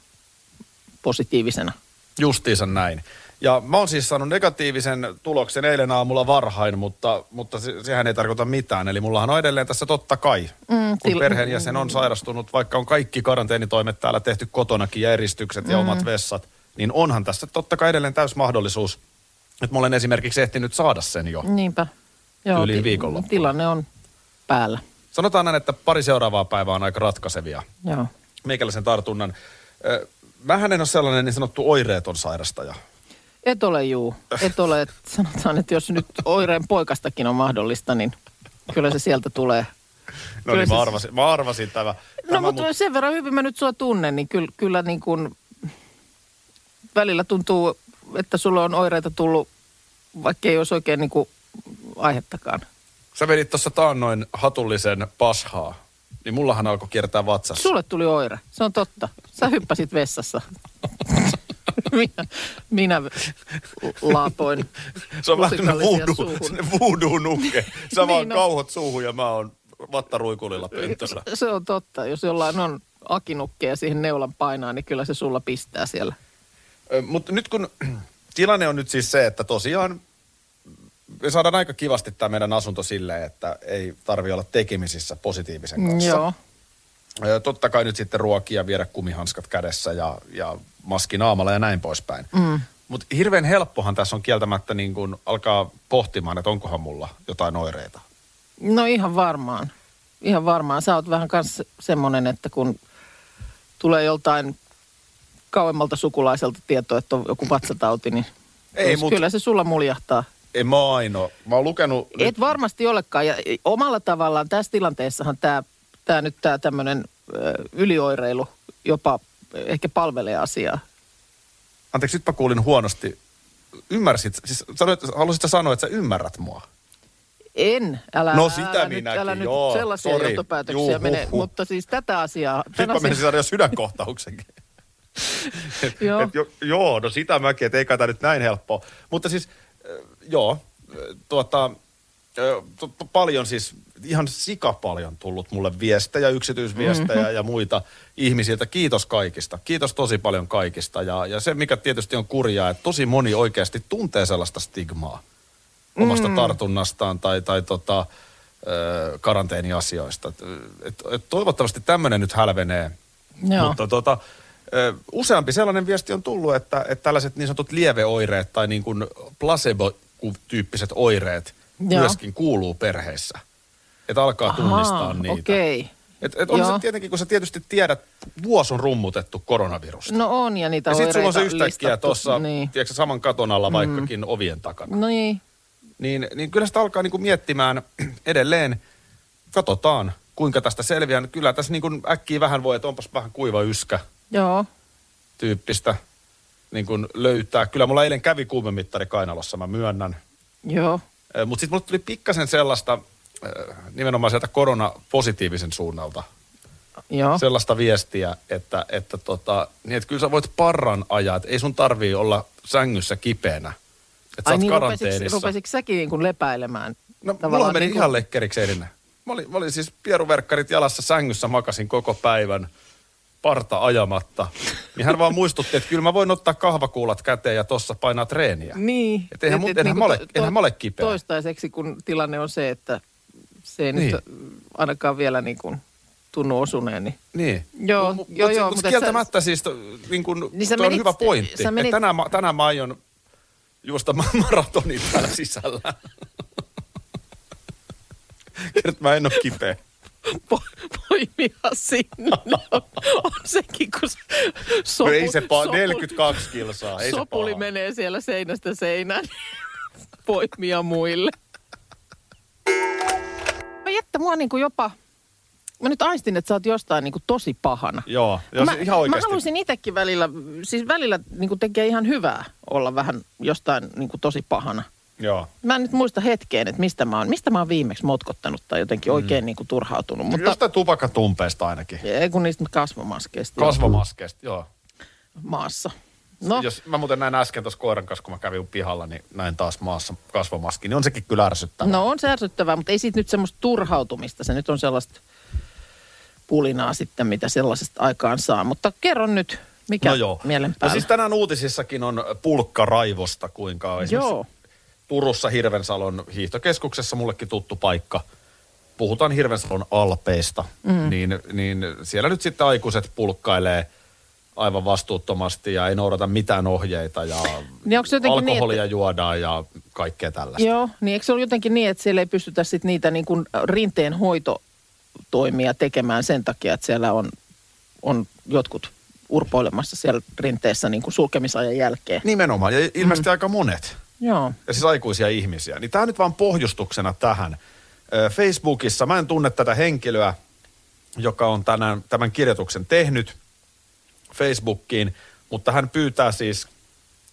positiivisena. Justiinsa näin. Ja mä oon siis saanut negatiivisen tuloksen eilen aamulla varhain, mutta, mutta se, sehän ei tarkoita mitään. Eli mullahan on edelleen tässä totta kai, mm, kun til- perheenjäsen on sairastunut, vaikka on kaikki karanteenitoimet täällä tehty kotonakin ja eristykset ja omat vessat, niin onhan tässä totta kai edelleen täys mahdollisuus, että mä olen esimerkiksi ehtinyt saada sen jo. Niinpä. Tyyliin ti- viikonloppuna. Tilanne on päällä. Sanotaan näin, että pari seuraavaa päivää on aika ratkaisevia. Joo. Meikäläisen tartunnan. Mähän en ole sellainen niin sanottu oireeton sairastaja. Et ole juu. Et ole, että sanotaan, että jos nyt oireen poikastakin on mahdollista, niin kyllä se sieltä tulee. No Kyllä niin, se- mä arvasin, mä arvasin tämä. No tämä mutta sen verran hyvin mä nyt sua tunnen, niin kyllä, kyllä niin kuin välillä tuntuu, että sulla on oireita tullut, vaikka ei olisi oikein niin kuin aihettakaan. Sä vedit tuossa taannoin hatullisen pashaa, niin mullahan alkoi kiertää vatsassa. Sulle tuli oire, se on totta. Sä hyppäsit vessassa. Minä, minä laapoin se on vähän sellainen lusikallisia voodoo, suuhun. sellainen voodoo nukke. Sä Niin vaan on. kauhot suuhun ja mä oon vattaruikulilla pöntöllä. Se on totta. Jos jollain on akinukkeja siihen neulan painaa, niin kyllä se sulla pistää siellä. Mutta nyt kun (clears throat) tilanne on nyt siis se, että tosiaan me saadaan aika kivasti tämä meidän asunto silleen, että ei tarvi olla tekemisissä positiivisen kanssa. Joo. Totta kai nyt sitten ruokia, viedä kumihanskat kädessä ja, ja maski naamalla ja näin poispäin. Mm. Mutta hirveän helppohan tässä on kieltämättä niin kun alkaa pohtimaan, että onkohan mulla jotain oireita. No ihan varmaan. Ihan varmaan. Sä oot vähän kanssa semmoinen, että kun tulee joltain kauemmalta sukulaiselta tietoa, että on joku vatsatauti, niin Ei, mut- kyllä se sulla muljahtaa. En mä ainoa. Mä oon lukenut... nyt- Et varmasti olekaan. Ja omalla tavallaan tässä tilanteessahan tämä tää nyt tämä tämmöinen ylioireilu jopa ehkä palvelee asiaa. Anteeksi, nyt mä kuulin huonosti. Ymmärsit, siis sanoit, halusit sanoa, että sä ymmärrät mua? En, älä, No sitä älä, minäkin, nyt, älä nyt joo, sellaisia sori. johtopäätöksiä Juu, mene. huh. Mutta siis tätä asiaa. Nyt tämän mä menisin saada jo sydänkohtauksenkin. (laughs) et, Joo. et, jo, joo, no sitä mäkin, että ei kai tää nyt näin helppoa. Mutta siis, joo, tuota, paljon siis, ihan sika paljon tullut mulle viestejä, yksityisviestejä mm-hmm. ja muita ihmisiltä. Kiitos kaikista. Kiitos tosi paljon kaikista. Ja, ja se, mikä tietysti on kurjaa, että tosi moni oikeasti tuntee sellaista stigmaa omasta mm. tartunnastaan tai, tai tota, ö, karanteeniasioista. Et, et, et toivottavasti tämmöinen nyt hälvenee. Joo. Mutta tota, useampi sellainen viesti on tullut, että, että tällaiset niin sanotut lieveoireet tai niin kuin placebo-tyyppiset oireet Joo. myöskin kuuluu perheissä. Että alkaa tunnistaa Ahaa, niitä. Okei. Et, et on Joo. se tietenkin, kun sä tietysti tiedät, vuosi on rummutettu koronavirusta. No on, ja niitä ja sitten sulla on se yhtäkkiä tuossa, Niin. tiedätkö, saman katon alla vaikkakin ovien takana No niin. niin, niin kyllä sitä alkaa niinku miettimään (clears throat) edelleen, katsotaan kuinka tästä selviää. Kyllä tässä niinku äkkiä vähän voi, että onpas vähän kuiva yskä Joo. tyyppistä niin kuin löytää. Kyllä mulla eilen kävi kuumemittari kainalossa, mä myönnän. Joo. Mutta sitten mulle tuli pikkasen sellaista, nimenomaan sieltä koronapositiivisen suunnalta, Joo. sellaista viestiä, että, että, tota, niin että kyllä sä voit parran ajaa, että ei sun tarvii olla sängyssä kipeänä. Että sä Ai oot niin, rupesitko, rupesitko säkin niin kuin lepäilemään? No, mulla meni niin kuin- ihan lekkeriksi eilen. Mä olin, mä olin siis pieruverkkarit jalassa sängyssä, makasin koko päivän parta ajamatta. Niin hän vaan muistutti, että kyllä mä voin ottaa kahvakuulat käteen ja tossa painaa treeniä. Niin. Et eihän mun- enhän mä ole- enhän mä ole kipeä. Toistaiseksi, kun tilanne on se, että se ei Niin. nyt ainakaan vielä niin kuin tunnu osuneen, niin Niin. Joo, Mut- joo, mut- joo, mut mutta kieltämättä siis, to, niin kun, Niin sä on menit- hyvä pointti. sä menit- Että tänään, mä- tänään mä aion juosta ma- (laughs) maratonin täällä sisällä. (laughs) Kerт mä en ole kipeä. (laughs) po- poimia sinne. (laughs) on, on sekin, kun se sopu, No ei se pa- sopu- 42 kilsaa, ei sopuli se menee siellä seinästä seinään. (laughs) Poimia muille. Mä jättä mua niin kuin jopa... Mä nyt aistin, että sä oot jostain niin kuin tosi pahana. Joo, jos mä, ihan oikeasti. Mä haluaisin itsekin välillä, siis välillä niin kuin tekee ihan hyvää olla vähän jostain niin kuin tosi pahana. Joo. Mä en nyt muista hetkeen, että mistä mä oon, mistä mä oon viimeksi motkottanut tai jotenkin oikein niin kuin turhautunut. Mutta... Jostain tupakatumpeesta ainakin. ei kun niistä kasvomaskeista Kasvomaskeista, joo. maassa. No, Jos mä muuten näin äsken tuossa koiran kanssa, kun mä kävin pihalla, niin näin taas maassa kasvomaski, niin on sekin kyllä ärsyttävää. no on se ärsyttävää, mutta ei siitä nyt semmoista turhautumista. Se nyt on sellaista pulinaa sitten, mitä sellaisesta aikaan saa. Mutta kerron nyt, mikä no joo. mielen No päällä. siis tänään uutisissakin on pulkka raivosta, kuinka on esimerkiksi Joo. Turussa Hirvensalon hiihtokeskuksessa mullekin tuttu paikka. Puhutaan Hirvensalon alpeista, mm. niin, niin siellä nyt sitten aikuiset pulkkailee aivan vastuuttomasti ja ei noudata mitään ohjeita ja Niin onko jotenkin niin, alkoholia että- juodaan ja kaikkea tällaista. Joo, niin eikö se ole jotenkin niin, että siellä ei pystytä sit niitä niin kuin rinteen hoitotoimia tekemään sen takia, että siellä on, on jotkut urpoilemassa siellä rinteessä niin kuin sulkemisajan jälkeen. Nimenomaan, ja ilmeisesti mm. aika monet. Joo. ja siis aikuisia ihmisiä. Niin tämä nyt vaan pohjustuksena tähän. Facebookissa, mä en tunne tätä henkilöä, joka on tänään, tämän kirjoituksen tehnyt Facebookiin, mutta hän pyytää siis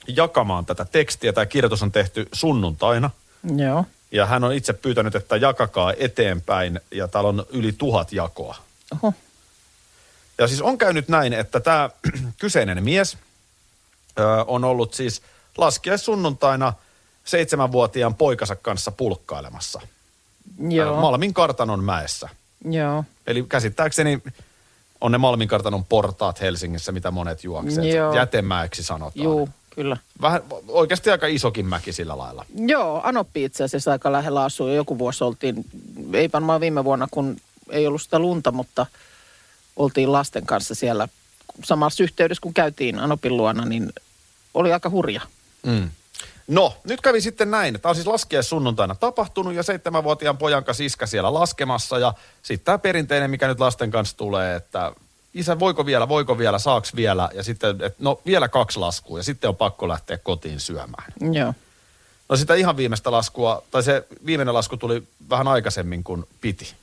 jakamaan tätä tekstiä. Tämä kirjoitus on tehty sunnuntaina. Joo. Ja hän on itse pyytänyt, että jakakaa eteenpäin, ja täällä on yli tuhat jakoa. Oho. Ja siis on käynyt näin, että tämä (clears throat) kyseinen mies ö, on ollut siis laskiais sunnuntaina seitsemänvuotiaan poikansa kanssa pulkkailemassa. Joo. Malmin kartanon mäessä. Joo. Eli käsittääkseni on ne Malmin kartanon portaat Helsingissä, mitä monet juokseet. Joo. Jätemäeksi sanotaan. Juu, kyllä. Vähän oikeasti aika isokin mäki sillä lailla. Joo, Anoppi itse asiassa aika lähellä asuu. Jo joku vuosi oltiin, ei varmaan viime vuonna, kun ei ollut sitä lunta, mutta oltiin lasten kanssa siellä samassa yhteydessä, kun käytiin Anopin luona, niin oli aika hurja. Mm. No, nyt kävi sitten näin. Tämä on siis laskiais sunnuntaina tapahtunut ja seitsemänvuotiaan pojan kanssa iskä siellä laskemassa. Ja sitten tämä perinteinen, mikä nyt lasten kanssa tulee, että isä, voiko vielä, voiko vielä, saaks vielä? Ja sitten, että no vielä kaksi laskua ja sitten on pakko lähteä kotiin syömään. Joo. No sitä ihan viimeistä laskua, tai se viimeinen lasku tuli vähän aikaisemmin kuin piti.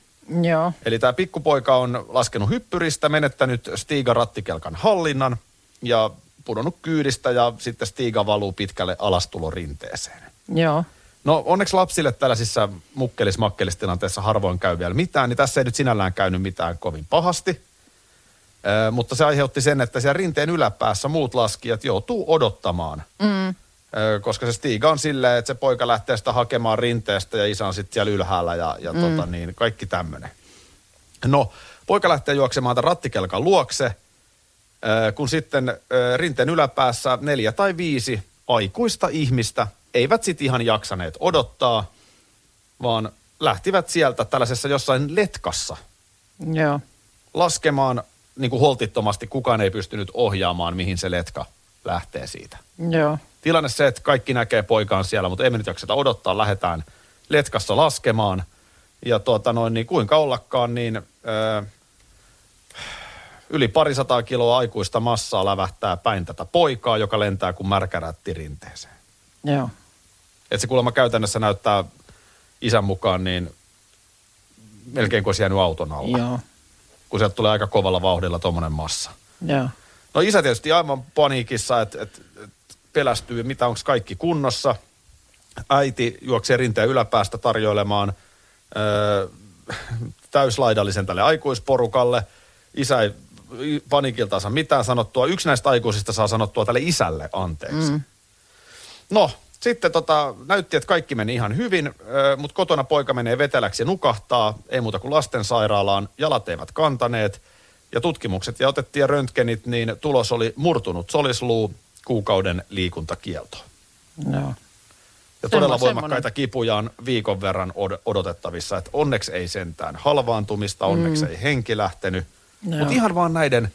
Joo. Eli tämä pikkupoika on laskenut hyppyristä, menettänyt Stiigan rattikelkan hallinnan ja pudonnut kyydistä ja sitten Stiiga valuu pitkälle alastulorinteeseen. Joo. No onneksi lapsille tällaisissa mukkelis-makkelistilanteissa harvoin käy vielä mitään, niin tässä ei nyt sinällään käynyt mitään kovin pahasti. Ö, mutta se aiheutti sen, että siellä rinteen yläpäässä muut laskijat joutuu odottamaan. Mm. Ö, koska se Stiga on silleen, että se poika lähtee sitä hakemaan rinteestä ja isä on sitten siellä ylhäällä ja, ja mm. tota niin, kaikki tämmöinen. No, poika lähtee juoksemaan tämän rattikelkan luokse, kun sitten rinteen yläpäässä neljä tai viisi aikuista ihmistä eivät sitten ihan jaksaneet odottaa, vaan lähtivät sieltä tällaisessa jossain letkassa Joo. laskemaan niin kuin holtittomasti. Kukaan ei pystynyt ohjaamaan, mihin se letka lähtee siitä. Joo. Tilanne se, että kaikki näkee poikaan siellä, mutta emme nyt jakseta odottaa. Lähdetään letkassa laskemaan. Ja tuota noin, niin kuinka ollakaan, niin öö, yli parisataa kiloa aikuista massaa lävähtää päin tätä poikaa, joka lentää kuin märkärätti rinteeseen. Joo. Että se kuulemma käytännössä näyttää isän mukaan niin melkein kuin olisi jäänyt auton alla. Joo. Kun sieltä tulee aika kovalla vauhdilla tuommoinen massa. Joo. No isä tietysti aivan paniikissa, että et, et pelästyy, mitä onko kaikki kunnossa. Äiti juoksee rinteen yläpäästä tarjoilemaan öö, täyslaidallisen tälle aikuisporukalle. Isä ei saa mitään sanottua. Yksi näistä aikuisista saa sanottua tälle isälle anteeksi. Mm. No, sitten tota, näytti, että kaikki meni ihan hyvin, mutta kotona poika menee veteläksi ja nukahtaa. Ei muuta kuin lastensairaalaan. Jalat eivät kantaneet. Ja tutkimukset ja otettiin röntgenit, niin tulos oli murtunut solisluu, kuukauden liikuntakielto. Joo. Ja todella voimakkaita kipuja on viikon verran od- odotettavissa. Että onneksi ei sentään halvaantumista, onneksi mm. ei henki lähtenyt. Joo. Mutta ihan vaan näiden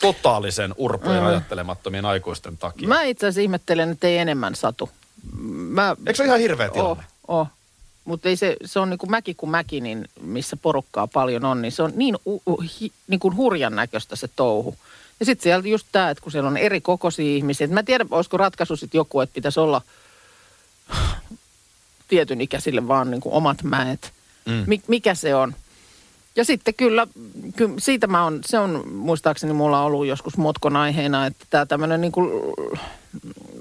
totaalisen urpojen mm. ajattelemattomien aikuisten takia. Mä itse asiassa ihmettelen, että ei enemmän satu. Mä, Eikö se ole ihan hirveä oh, tilanne? oh. Mutta ei se, se on niin kuin mäki kuin mäki, niin missä porukkaa paljon on, niin se on niin, u, u, hi, niin kuin hurjan näköistä se touhu. Ja sitten siellä just tämä, että kun siellä on eri kokoisia ihmisiä. Mä en tiedä, olisiko ratkaisu sitten joku, että pitäisi olla (sighs) tietyn ikäisille vaan niin kuin omat mäet. Mm. Mik, mikä se on? Ja sitten kyllä, kyllä siitä mä on, se on muistaakseni mulla on ollut joskus motkon aiheena, että tämä tämmöinen niin kuin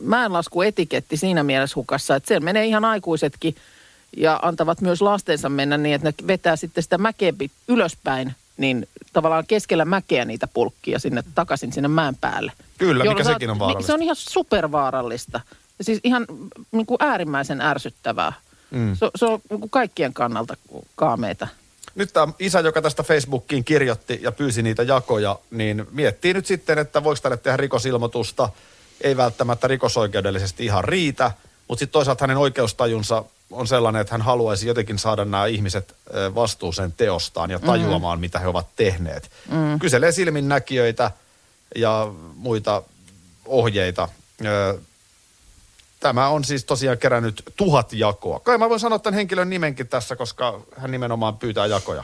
mäenlaskuetiketti siinä mielessä hukassa, että siellä menee ihan aikuisetkin ja antavat myös lastensa mennä niin, että ne vetää sitten sitä mäkeä pit- ylöspäin, niin tavallaan keskellä mäkeä niitä pulkkia sinne takaisin sinne mäen päälle. Kyllä, mikä sekin on vaarallista. Se on ihan supervaarallista. Ja siis ihan niin kuin äärimmäisen ärsyttävää. Mm. Se, se on niin kuin kaikkien kannalta kaameita. Nyt tämä isä, joka tästä Facebookiin kirjoitti ja pyysi niitä jakoja, niin miettii nyt sitten, että voiko tälle tehdä rikosilmoitusta. Ei välttämättä rikosoikeudellisesti ihan riitä, mutta sitten toisaalta hänen oikeustajunsa on sellainen, että hän haluaisi jotenkin saada nämä ihmiset vastuuseen teostaan ja tajuamaan, mm. mitä he ovat tehneet. Mm. Kyselee silminnäkijöitä ja muita ohjeita. Tämä on siis tosiaan kerännyt tuhat jakoa. Kai mä voin sanoa tämän henkilön nimenkin tässä, koska hän nimenomaan pyytää jakoja.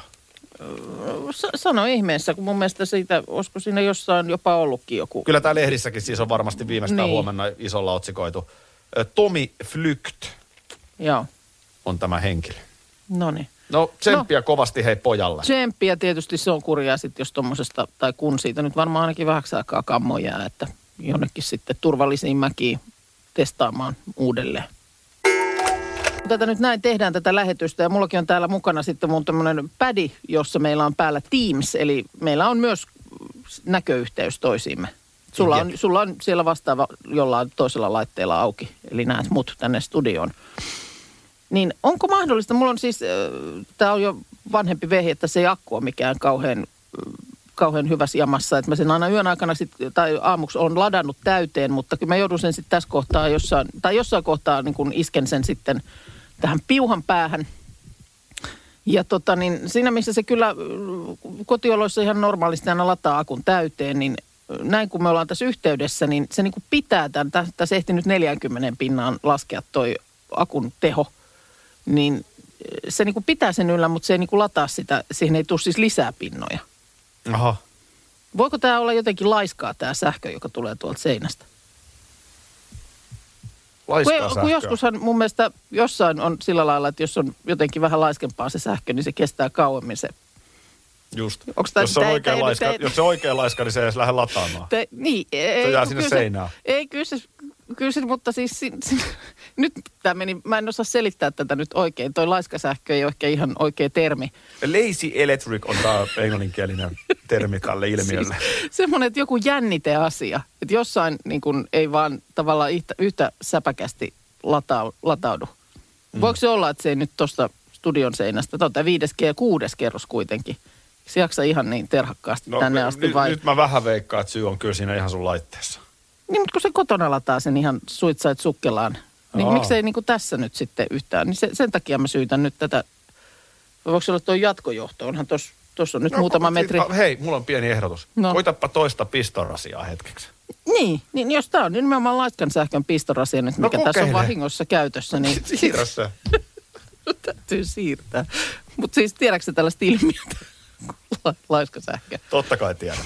Sano ihmeessä, kun mun mielestä siitä, olisiko siinä jossain jopa ollutkin joku. Kyllä tämä lehdissäkin siis on varmasti viimeistään Niin. huomenna isolla otsikoitu. Tomi Flykt Joo, on tämä henkilö. no niin. No tsemppiä no. kovasti hei pojalle. Tsemppiä tietysti se on kurjaa sitten, jos tuommoisesta, tai kun siitä nyt varmaan ainakin vähäksi aikaa kammo jää, että jonnekin sitten turvallisiin mäkiin testaamaan uudelleen. Tätä nyt näin tehdään tätä lähetystä ja mullakin on täällä mukana sitten mun tämmöinen pädi, jossa meillä on päällä Teams, eli meillä on myös näköyhteys toisiimme. Sulla on, sulla on siellä vastaava jollain toisella laitteella auki, eli näet mut tänne studioon. Niin onko mahdollista, mulla on siis, tämä on jo vanhempi vehje, että se ei akku ole mikään kauhean, äh, kauhean hyvässä jamassa. Että mä sen aina yön aikana sit, tai aamuksi on ladannut täyteen, mutta kyllä mä joudun sen sitten tässä kohtaa jossain, tai jossain kohtaa niin kun isken sen sitten tähän piuhan päähän. Ja tota, niin siinä missä se kyllä kotioloissa ihan normaalisti aina lataa akun täyteen, niin näin kun me ollaan tässä yhteydessä, niin se niin pitää tämän, tä- tässä ehti nyt 40 pinnaan laskea toi akun teho, niin se niin pitää sen yllä, mutta se ei niin lataa sitä, siihen ei tule siis lisää pinnoja. Aha. Voiko tämä olla jotenkin laiskaa tämä sähkö, joka tulee tuolta seinästä? Laiskaa kun, kun sähköä. joskushan mun mielestä jossain on sillä lailla, että jos on jotenkin vähän laiskempaa se sähkö, niin se kestää kauemmin se. Just. Onks jos, se on oikein laiska, tää- jos se on oikein laiska, niin se ei edes lähde lataamaan. Te, niin, ei, jää kun sinne seinään. Ei, kyllä se, kyllä se mutta siis si, si, nyt tämä meni, mä en osaa selittää tätä nyt oikein. Toi laiskasähkö ei ole ehkä ihan oikea termi. Lazy electric on tämä englanninkielinen termi tälle ilmiölle. Siis, semmoinen, että joku jänniteasia, että jossain niin kun, ei vaan tavallaan yhtä, yhtä säpäkästi latau, lataudu. Mm. Voiko se olla, että se ei nyt tuosta studion seinästä, tämä viides ja kuudes kerros kuitenkin, se jaksa ihan niin terhakkaasti no, tänne asti vai? nyt mä vähän veikkaan, että syy on kyllä siinä ihan sun laitteessa. Niin, mutta kun se kotona lataa sen ihan suitsait sukkelaan, niin Aa. miksei niin kuin tässä nyt sitten yhtään. Niin se, sen takia mä syytän nyt tätä, voiko se olla tuo jatkojohto, onhan tuossa on nyt no, muutama metri. Hei, mulla on pieni ehdotus. No. No. Koitapa toista pistorasiaa hetkeksi. Niin, niin jos tämä on nimenomaan laiskan sähkön pistorasia nyt, No mikä tässä on vahingossa käytössä, niin (laughs) Siirrä se. (laughs) täytyy siirtää. Mutta siis tiedätkö tällaista ilmiötä, La- (laughs) laiska sähkö? Totta kai tiedän.